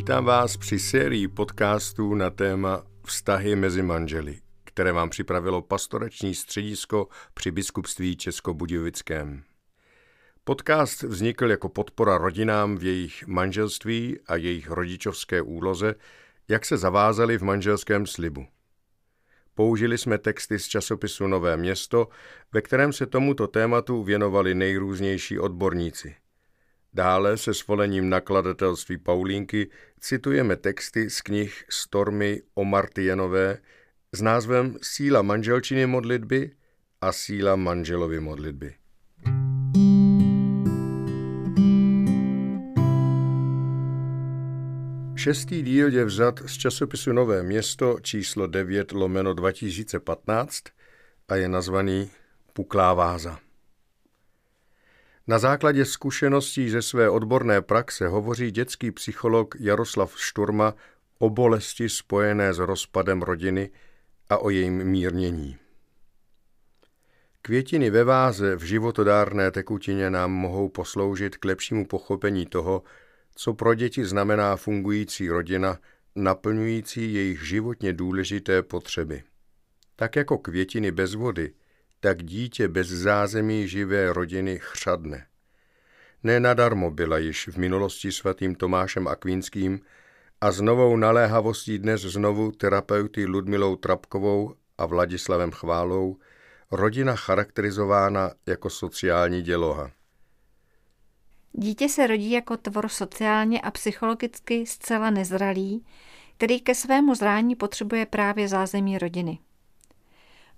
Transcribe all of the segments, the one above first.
Vítám vás při sérii podcastů na téma Vztahy mezi manželi, které vám připravilo pastorační středisko při biskupství Českobudějovickém. Podcast vznikl jako podpora rodinám v jejich manželství a jejich rodičovské úloze, jak se zavázali v manželském slibu. Použili jsme texty z časopisu Nové město, ve kterém se tomuto tématu věnovali nejrůznější odborníci – Dále se svolením nakladatelství Paulínky citujeme texty z knih Stormy o Martienové s názvem Síla manželčiny modlitby a Síla manželovy modlitby. Šestý díl je vzat z časopisu Nové město číslo 9 lomeno 2015 a je nazvaný Puklá váza. Na základě zkušeností ze své odborné praxe hovoří dětský psycholog Jaroslav Šturma o bolesti spojené s rozpadem rodiny a o jejím mírnění. Květiny ve váze v životodárné tekutině nám mohou posloužit k lepšímu pochopení toho, co pro děti znamená fungující rodina, naplňující jejich životně důležité potřeby. Tak jako květiny bez vody, tak dítě bez zázemí živé rodiny chřadne. Ne nadarmo byla již v minulosti svatým Tomášem Akvínským a s novou naléhavostí dnes znovu terapeuty Ludmilou Trapkovou a Vladislavem Chválou rodina charakterizována jako sociální děloha. Dítě se rodí jako tvor sociálně a psychologicky zcela nezralý, který ke svému zrání potřebuje právě zázemí rodiny.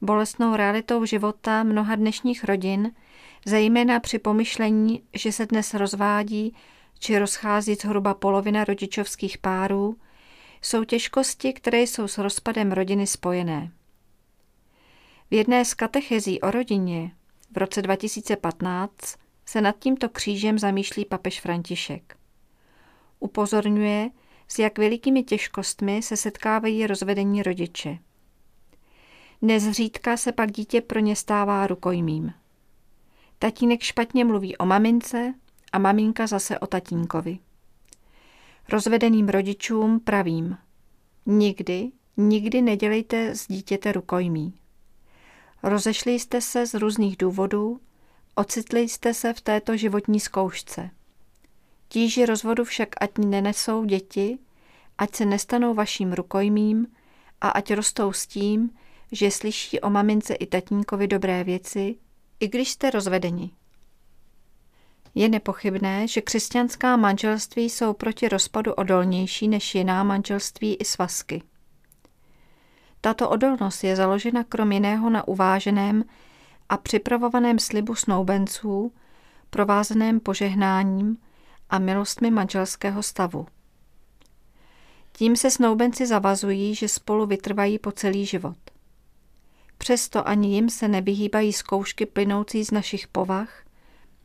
Bolestnou realitou života mnoha dnešních rodin zejména při pomyšlení, že se dnes rozvádí či rozchází zhruba polovina rodičovských párů, jsou těžkosti, které jsou s rozpadem rodiny spojené. V jedné z katechezí o rodině v roce 2015 se nad tímto křížem zamýšlí papež František. Upozorňuje, s jak velikými těžkostmi se setkávají rozvedení rodiče. Nezřídka se pak dítě pro ně stává rukojmím. Tatínek špatně mluví o mamince a maminka zase o tatínkovi. Rozvedeným rodičům pravím, nikdy, nikdy nedělejte z dítěte rukojmí. Rozešli jste se z různých důvodů, ocitli jste se v této životní zkoušce. Tíži rozvodu však ať nenesou děti, ať se nestanou vaším rukojmím a ať rostou s tím, že slyší o mamince i tatínkovi dobré věci, i když jste rozvedeni. Je nepochybné, že křesťanská manželství jsou proti rozpadu odolnější než jiná manželství i svazky. Tato odolnost je založena krom jiného na uváženém a připravovaném slibu snoubenců, provázeném požehnáním a milostmi manželského stavu. Tím se snoubenci zavazují, že spolu vytrvají po celý život. Přesto ani jim se nevyhýbají zkoušky plynoucí z našich povah,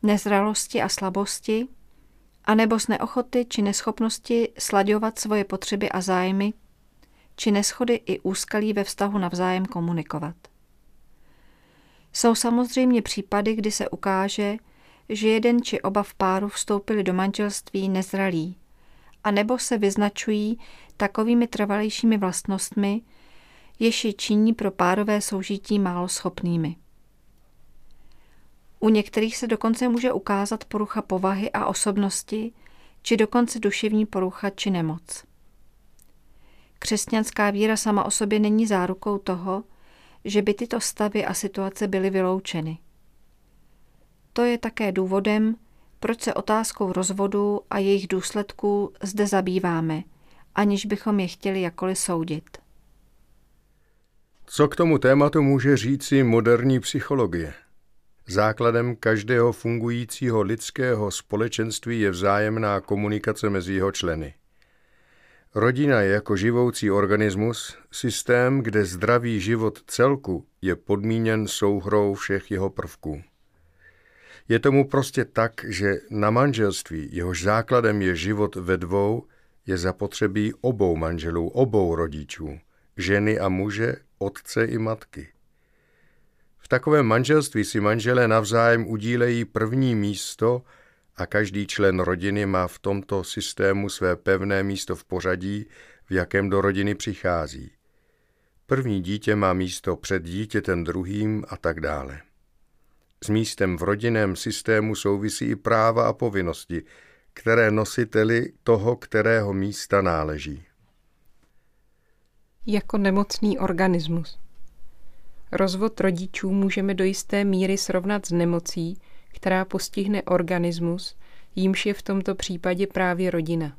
nezralosti a slabosti, anebo z neochoty či neschopnosti slaďovat svoje potřeby a zájmy, či neschody i úskalí ve vztahu navzájem komunikovat. Jsou samozřejmě případy, kdy se ukáže, že jeden či oba v páru vstoupili do manželství nezralí, a nebo se vyznačují takovými trvalejšími vlastnostmi, jež je činí pro párové soužití málo schopnými. U některých se dokonce může ukázat porucha povahy a osobnosti, či dokonce duševní porucha či nemoc. Křesťanská víra sama o sobě není zárukou toho, že by tyto stavy a situace byly vyloučeny. To je také důvodem, proč se otázkou rozvodu a jejich důsledků zde zabýváme, aniž bychom je chtěli jakkoliv soudit. Co k tomu tématu může říci moderní psychologie? Základem každého fungujícího lidského společenství je vzájemná komunikace mezi jeho členy. Rodina je jako živoucí organismus systém, kde zdravý život celku je podmíněn souhrou všech jeho prvků. Je tomu prostě tak, že na manželství, jehož základem je život ve dvou, je zapotřebí obou manželů, obou rodičů, ženy a muže, otce i matky. V takovém manželství si manželé navzájem udílejí první místo a každý člen rodiny má v tomto systému své pevné místo v pořadí, v jakém do rodiny přichází. První dítě má místo před dítětem druhým a tak dále. S místem v rodinném systému souvisí i práva a povinnosti, které nositeli toho, kterého místa náleží. Jako nemocný organismus. Rozvod rodičů můžeme do jisté míry srovnat s nemocí, která postihne organismus, jímž je v tomto případě právě rodina.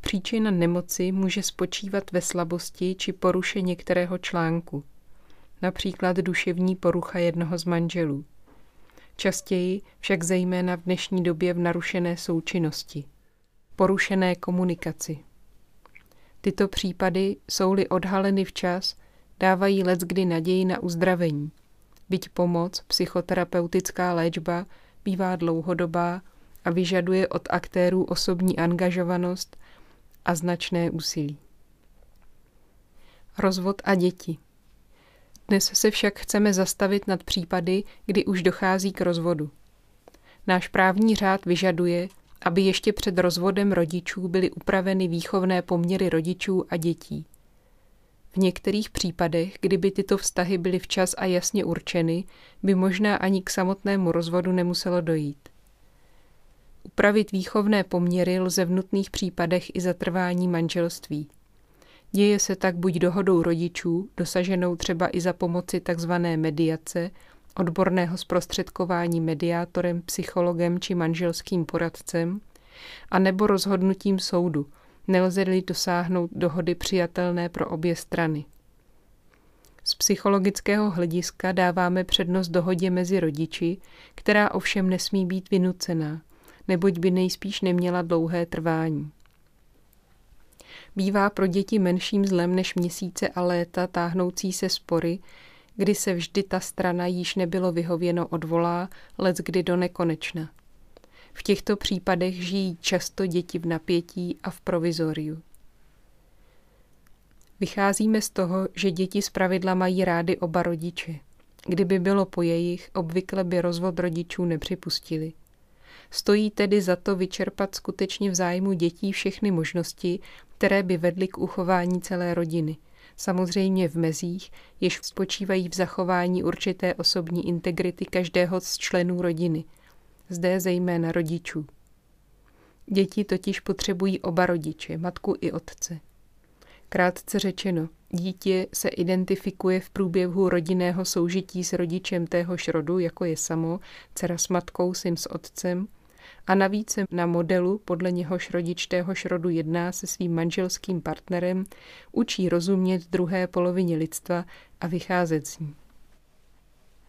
Příčina nemoci může spočívat ve slabosti či poruše některého článku, například duševní porucha jednoho z manželů. Častěji však zejména v dnešní době v narušené součinnosti, porušené komunikaci. Tyto případy jsou-li odhaleny včas, dávají leckdy naději na uzdravení. Byť pomoc, psychoterapeutická léčba bývá dlouhodobá a vyžaduje od aktérů osobní angažovanost a značné úsilí. Rozvod a děti. Dnes se však chceme zastavit nad případy, kdy už dochází k rozvodu. Náš právní řád vyžaduje, aby ještě před rozvodem rodičů byly upraveny výchovné poměry rodičů a dětí. V některých případech, kdyby tyto vztahy byly včas a jasně určeny, by možná ani k samotnému rozvodu nemuselo dojít. Upravit výchovné poměry lze v nutných případech i zatrvání manželství. Děje se tak buď dohodou rodičů, dosaženou třeba i za pomoci tzv. mediace, odborného zprostředkování mediátorem, psychologem či manželským poradcem, anebo rozhodnutím soudu, nelze-li dosáhnout dohody přijatelné pro obě strany. Z psychologického hlediska dáváme přednost dohodě mezi rodiči, která ovšem nesmí být vynucená, neboť by nejspíš neměla dlouhé trvání. Bývá pro děti menším zlem než měsíce a léta táhnoucí se spory, kdy se vždy ta strana již nebylo vyhověno odvolá, lec kdy do nekonečna. V těchto případech žijí často děti v napětí a v provizoriu. Vycházíme z toho, že děti zpravidla mají rády oba rodiče. Kdyby bylo po jejich, obvykle by rozvod rodičů nepřipustili. Stojí tedy za to vyčerpat skutečně v zájmu dětí všechny možnosti, které by vedly k uchování celé rodiny. Samozřejmě v mezích, jež spočívají v zachování určité osobní integrity každého z členů rodiny. Zde zejména rodičů. Děti totiž potřebují oba rodiče, matku i otce. Krátce řečeno, dítě se identifikuje v průběhu rodinného soužití s rodičem téhož rodu, jako je samo, dcera s matkou, syn s otcem, a navíc na modelu, podle něhož rodič téhož rodu jedná se svým manželským partnerem, učí rozumět druhé polovině lidstva a vycházet z ní.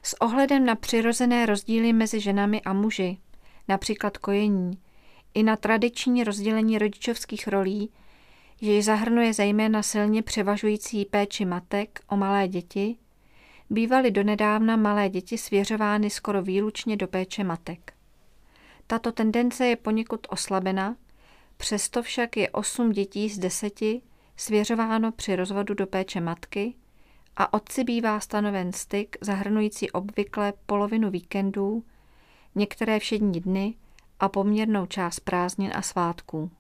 S ohledem na přirozené rozdíly mezi ženami a muži, například kojení, i na tradiční rozdělení rodičovských rolí, jež zahrnuje zejména silně převažující péči matek o malé děti, bývaly donedávna malé děti svěřovány skoro výlučně do péče matek. Tato tendence je poněkud oslabena, přesto však je osm dětí z deseti svěřováno při rozvodu do péče matky a otci bývá stanoven styk zahrnující obvykle polovinu víkendů, některé všední dny a poměrnou část prázdnin a svátků.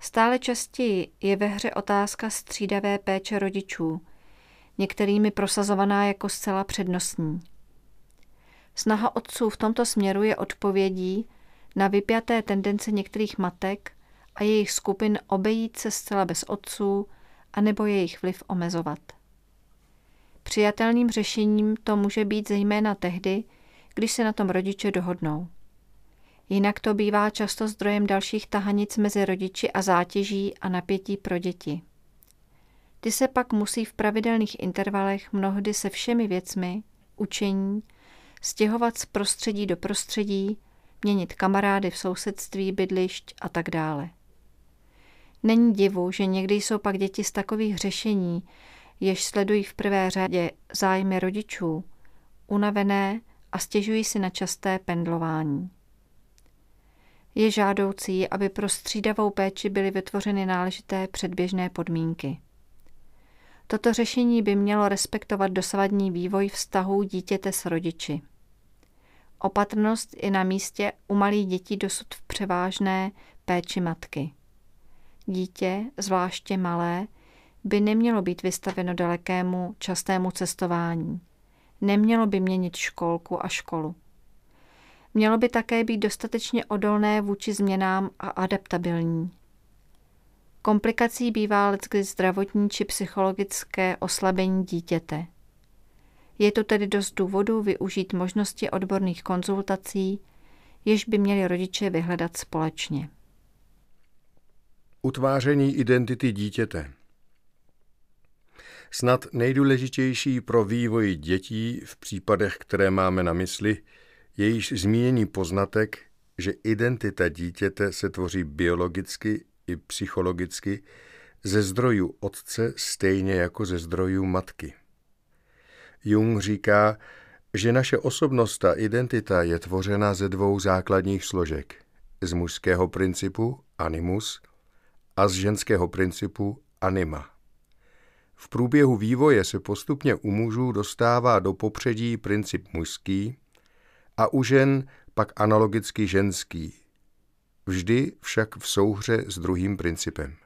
Stále častěji je ve hře otázka střídavé péče rodičů, některými prosazovaná jako zcela přednostní. Snaha otců v tomto směru je odpovědí na vypjaté tendence některých matek a jejich skupin obejít se zcela bez otců anebo jejich vliv omezovat. Přijatelným řešením to může být zejména tehdy, když se na tom rodiče dohodnou. Jinak to bývá často zdrojem dalších tahanic mezi rodiči a zátěží a napětí pro děti. Ty se pak musí v pravidelných intervalech mnohdy se všemi věcmi, učení, stěhovat z prostředí do prostředí, měnit kamarády v sousedství, bydlišť a tak dále. Není divu, že někdy jsou pak děti z takových řešení, jež sledují v prvé řadě zájmy rodičů, unavené a stěžují si na časté pendlování. Je žádoucí, aby pro střídavou péči byly vytvořeny náležité předběžné podmínky. Toto řešení by mělo respektovat dosavadní vývoj vztahů dítěte s rodiči. Opatrnost i na místě u malých dětí dosud v převážné péči matky. Dítě, zvláště malé, by nemělo být vystaveno dalekému častému cestování. Nemělo by měnit školku a školu. Mělo by také být dostatečně odolné vůči změnám a adaptabilní. Komplikací bývá leckdy zdravotní či psychologické oslabení dítěte. Je tu tedy dost důvodů využít možnosti odborných konzultací, jež by měli rodiče vyhledat společně. Utváření identity dítěte Snad nejdůležitější pro vývoj dětí v případech, které máme na mysli, je již zmíněný poznatek, že identita dítěte se tvoří biologicky i psychologicky ze zdrojů otce stejně jako ze zdrojů matky. Jung říká, že naše osobnost a identita je tvořena ze dvou základních složek. Z mužského principu animus a z ženského principu anima. V průběhu vývoje se postupně u mužů dostává do popředí princip mužský a u žen pak analogicky ženský, vždy však v souhře s druhým principem.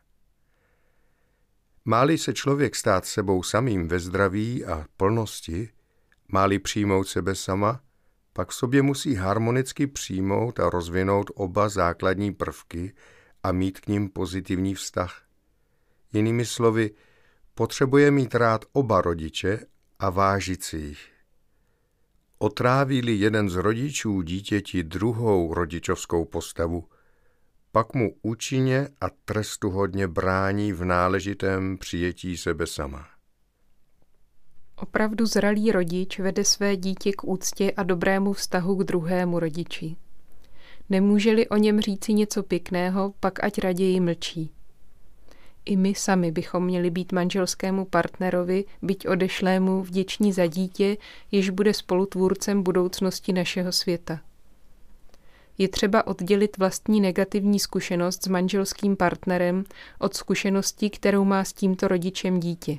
Máli se člověk stát sebou samým ve zdraví a plnosti, máli přijmout sebe sama, pak v sobě musí harmonicky přijmout a rozvinout oba základní prvky a mít k ním pozitivní vztah. Jinými slovy, potřebuje mít rád oba rodiče a vážit si jich. Otráví-li jeden z rodičů dítěti druhou rodičovskou postavu, pak mu účinně a trestuhodně brání v náležitém přijetí sebe sama. Opravdu zralý rodič vede své dítě k úctě a dobrému vztahu k druhému rodiči. Nemůže-li o něm říci něco pěkného, pak ať raději mlčí. I my sami bychom měli být manželskému partnerovi, byť odešlému, vděční za dítě, jež bude spolutvůrcem budoucnosti našeho světa. Je třeba oddělit vlastní negativní zkušenost s manželským partnerem od zkušenosti, kterou má s tímto rodičem dítě.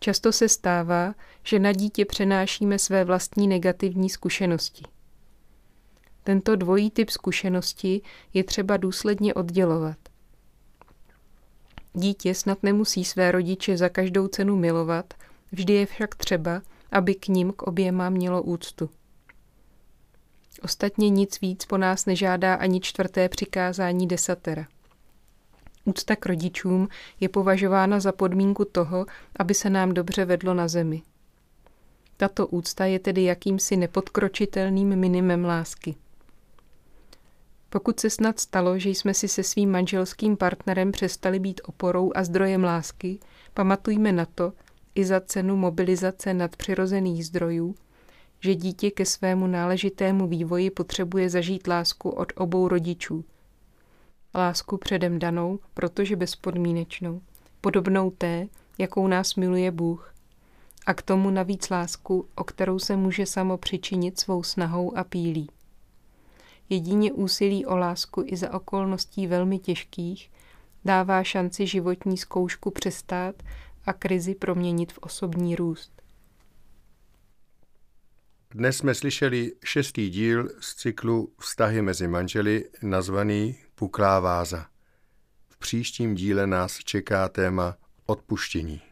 Často se stává, že na dítě přenášíme své vlastní negativní zkušenosti. Tento dvojí typ zkušenosti je třeba důsledně oddělovat. Dítě snad nemusí své rodiče za každou cenu milovat, vždy je však třeba, aby k ním k oběma mělo úctu. Ostatně nic víc po nás nežádá ani čtvrté přikázání desatera. Úcta k rodičům je považována za podmínku toho, aby se nám dobře vedlo na zemi. Tato úcta je tedy jakýmsi nepodkročitelným minimem lásky. Pokud se snad stalo, že jsme si se svým manželským partnerem přestali být oporou a zdrojem lásky, pamatujme na to i za cenu mobilizace nadpřirozených zdrojů, že dítě ke svému náležitému vývoji potřebuje zažít lásku od obou rodičů. Lásku předem danou, protože bezpodmínečnou, podobnou té, jakou nás miluje Bůh. A k tomu navíc lásku, o kterou se může samo přičinit svou snahou a pílí. Jedině úsilí o lásku i za okolností velmi těžkých dává šanci životní zkoušku přestát a krizi proměnit v osobní růst. Dnes jsme slyšeli šestý díl z cyklu Vztahy mezi manželi nazvaný Puklá váza. V příštím díle nás čeká téma odpuštění.